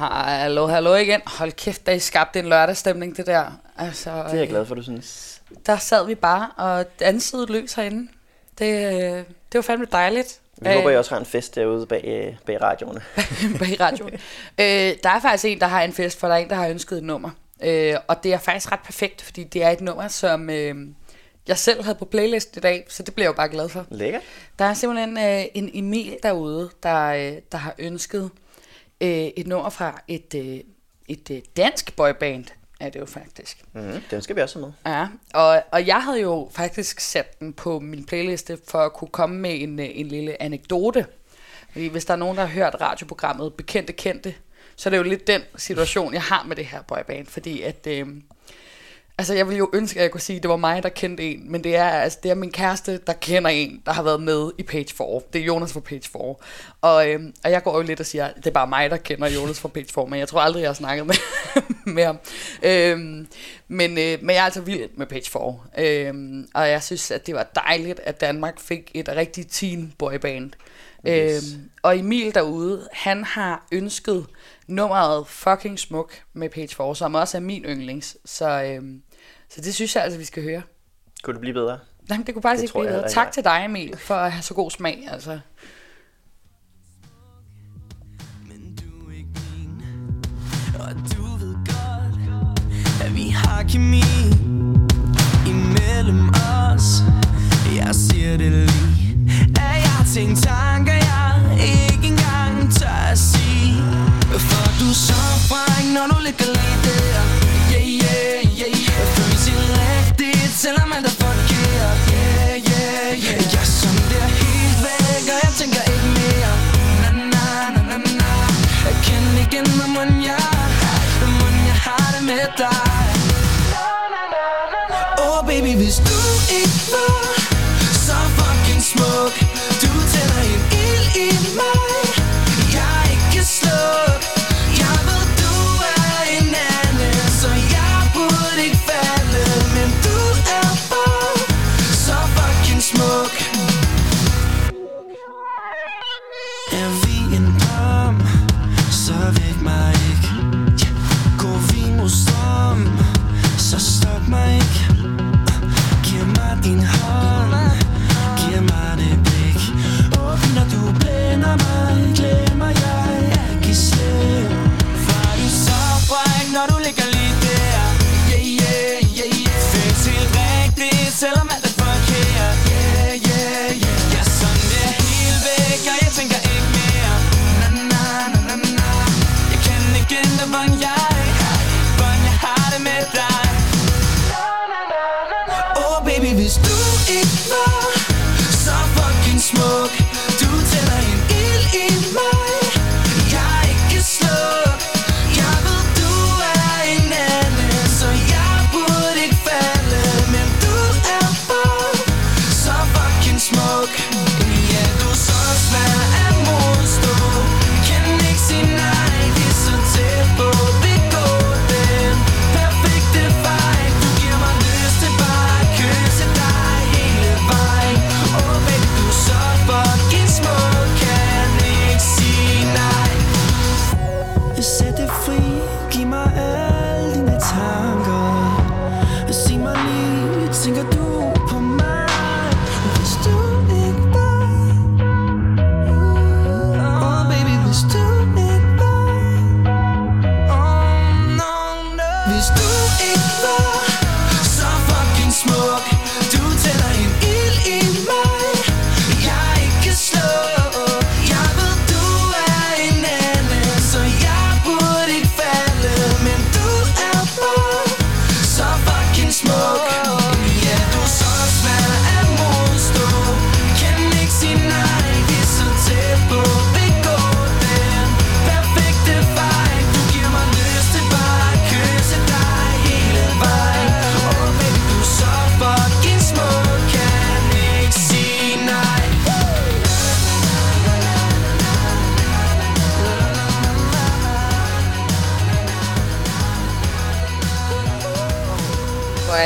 Hallo, hallo igen. Hold kæft, da I skabte en lørdagsstemning, det der. Altså, Det er jeg glad for, du synes. Der sad vi bare og dansede løs herinde. Det, øh, det var fandme dejligt. Vi øh. håber, I også har en fest derude bag, øh, bag radioerne. bag radioen. øh, der er faktisk en, der har en fest, for der er en, der har ønsket et nummer. Øh, og det er faktisk ret perfekt, fordi det er et nummer, som øh, jeg selv havde på playlist i dag, så det bliver jeg jo bare glad for. Lækkert. Der er simpelthen øh, en Emil derude, der, øh, der har ønsket øh, et nummer fra et, øh, et øh, dansk boyband, er det jo faktisk. Mm-hmm. Den skal vi også med. Ja, og, og jeg havde jo faktisk sat den på min playliste for at kunne komme med en, øh, en lille anekdote. Fordi hvis der er nogen, der har hørt radioprogrammet Bekendte Kendte, så er det jo lidt den situation, jeg har med det her boyband. Fordi at... Øh, Altså, jeg ville jo ønske, at jeg kunne sige, at det var mig, der kendte en, men det er, altså, det er min kæreste, der kender en, der har været med i Page 4. Det er Jonas fra Page 4. Og, øhm, og jeg går jo lidt og siger, at det er bare mig, der kender Jonas fra Page 4, men jeg tror aldrig, jeg har snakket med, med ham. Øhm, men, øh, men jeg er altså vild med Page 4. Øhm, og jeg synes, at det var dejligt, at Danmark fik et rigtigt teen boyband. Yes. Øhm, og Emil derude, han har ønsket nummeret Fucking Smuk med Page 4, som også er min yndlings. Så, øhm, så det synes jeg altså, vi skal høre. Kunne det blive bedre? Nej, det kunne faktisk det ikke blive bedre. Tak til dig, Emil, for at have så god smag. Altså. vi har kemi imellem os Jeg siger det lige At jeg tænkt tanker, jeg ikke engang tør at sige For du er så fræk, når du ligger lige And I'm at the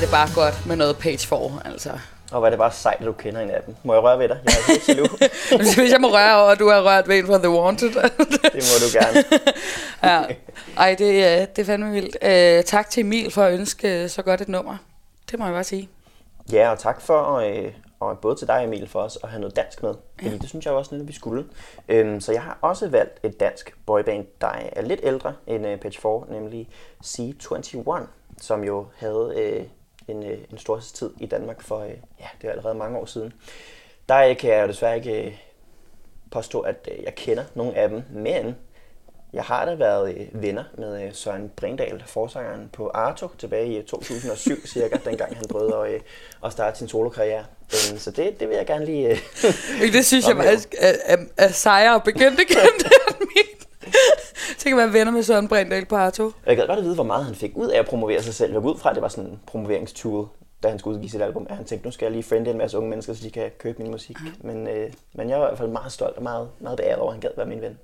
bare godt med noget page 4, altså. Og hvor er det bare sejt, at du kender en af dem. Må jeg røre ved dig? Jeg er helt jaloux. Hvis jeg må røre at du har rørt ved en fra The Wanted. det må du gerne. ja. Ej, det, er- det er fandme vildt. Øh, tak til Emil for at ønske så godt et nummer. Det må jeg bare sige. Ja, og tak for, øh, og både til dig Emil for os at have noget dansk med. Fordi det synes jeg også lidt, at vi skulle. Øhm, så jeg har også valgt et dansk boyband, der er lidt ældre end øh, Page 4, nemlig C21, som jo havde øh, en, øh, en storhedstid i Danmark for, øh, ja, det er allerede mange år siden. Der øh, kan jeg jo desværre ikke øh, påstå, at øh, jeg kender nogle af dem, men jeg har da været øh, venner med øh, Søren Bringdal, forsangeren på Arto, tilbage i øh, 2007 cirka, dengang han prøvede at, øh, at starte sin solokarriere. Øh, så det, det vil jeg gerne lige... Øh, Det synes jeg faktisk er, er, er bekendte kendte end min. Så kan være venner med Søren Brindahl på Arto. jeg gad godt at vide, hvor meget han fik ud af at promovere sig selv. Jeg går ud fra, at det var sådan en promoveringstool, da han skulle udgive sit album. At han tænkte, nu skal jeg lige friende en masse unge mennesker, så de kan købe min musik. Men, øh, men jeg var i hvert fald meget stolt og meget, meget beæret over, at han gad være min ven.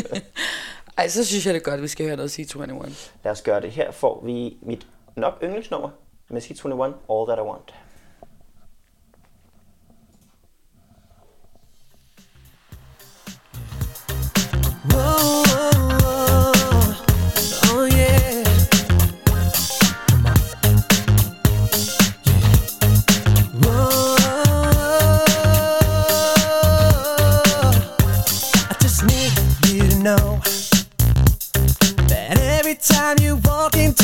Ej, så synes jeg det er godt, at vi skal høre noget C21. Lad os gøre det. Her får vi mit nok yndlingsnummer med C21, All That I Want. Time you walk into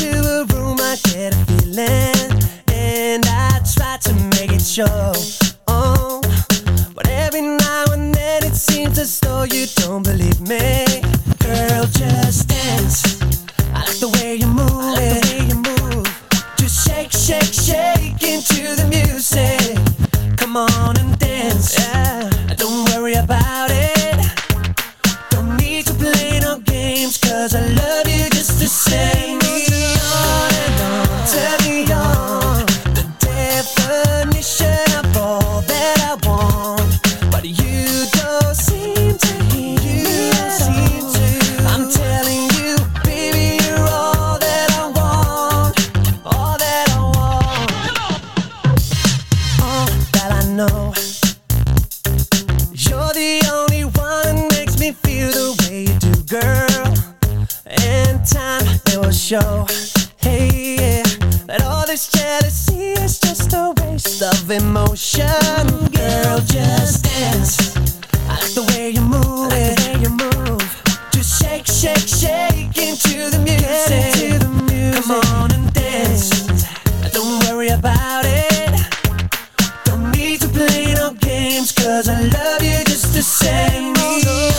to send me.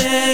dancing.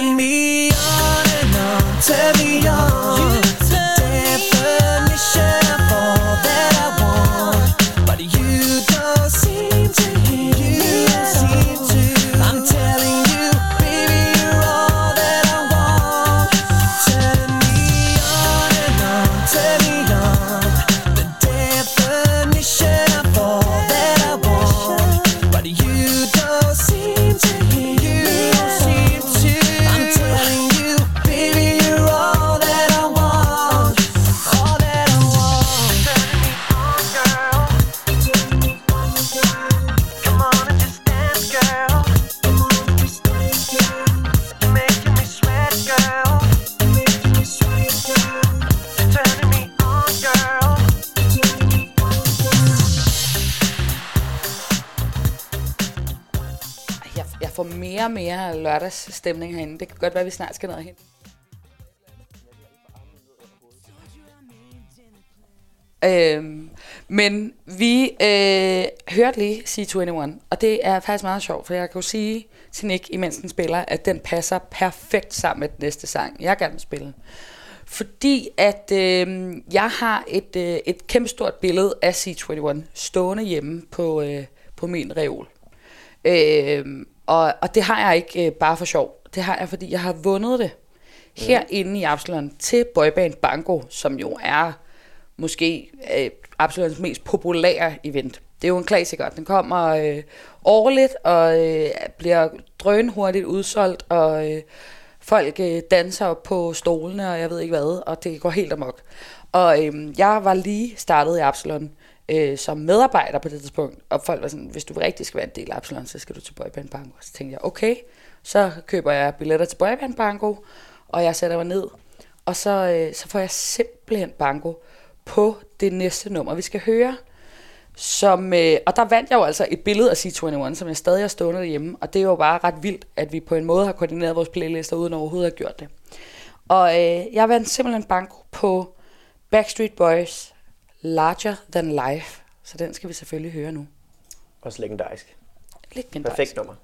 Får mere og mere lørdagsstemning herinde. Det kan godt være, at vi snart skal ned hen. Øhm, men vi øh, hørte lige C21, og det er faktisk meget sjovt, for jeg kan jo sige til Nick, imens den spiller, at den passer perfekt sammen med den næste sang, jeg gerne vil spille. Fordi at øh, jeg har et, øh, et kæmpestort billede af C21 stående hjemme på, øh, på min reol. Øh, og, og det har jeg ikke øh, bare for sjov. Det har jeg, fordi jeg har vundet det herinde i Absalon til Boyband Bango, som jo er måske øh, Absalons mest populære event. Det er jo en klassiker. Den kommer øh, årligt og øh, bliver drønhurtigt udsolgt, og øh, folk øh, danser på stolene, og jeg ved ikke hvad, og det går helt amok. Og øh, jeg var lige startet i Absalon øh, som medarbejder på det tidspunkt, og folk var sådan, hvis du rigtig skal være en del af Absalon, så skal du til Boyband Bango. Så tænkte jeg, okay, så køber jeg billetter til Boyband Bango, og jeg sætter mig ned, og så, øh, så får jeg simpelthen bango på det næste nummer, vi skal høre. Som, øh, og der vandt jeg jo altså et billede af C21, som jeg stadig har stående derhjemme, og det er jo bare ret vildt, at vi på en måde har koordineret vores playlister, uden overhovedet at have gjort det. Og øh, jeg vandt simpelthen banko på Backstreet Boys Larger Than Life, så den skal vi selvfølgelig høre nu. Også legendarisk. Lidt Perfekt nummer.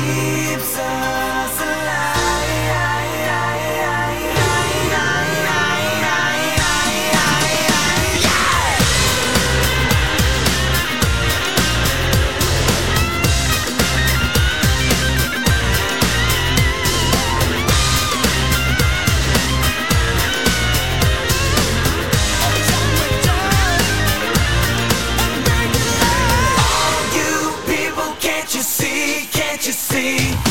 keeps us. you see?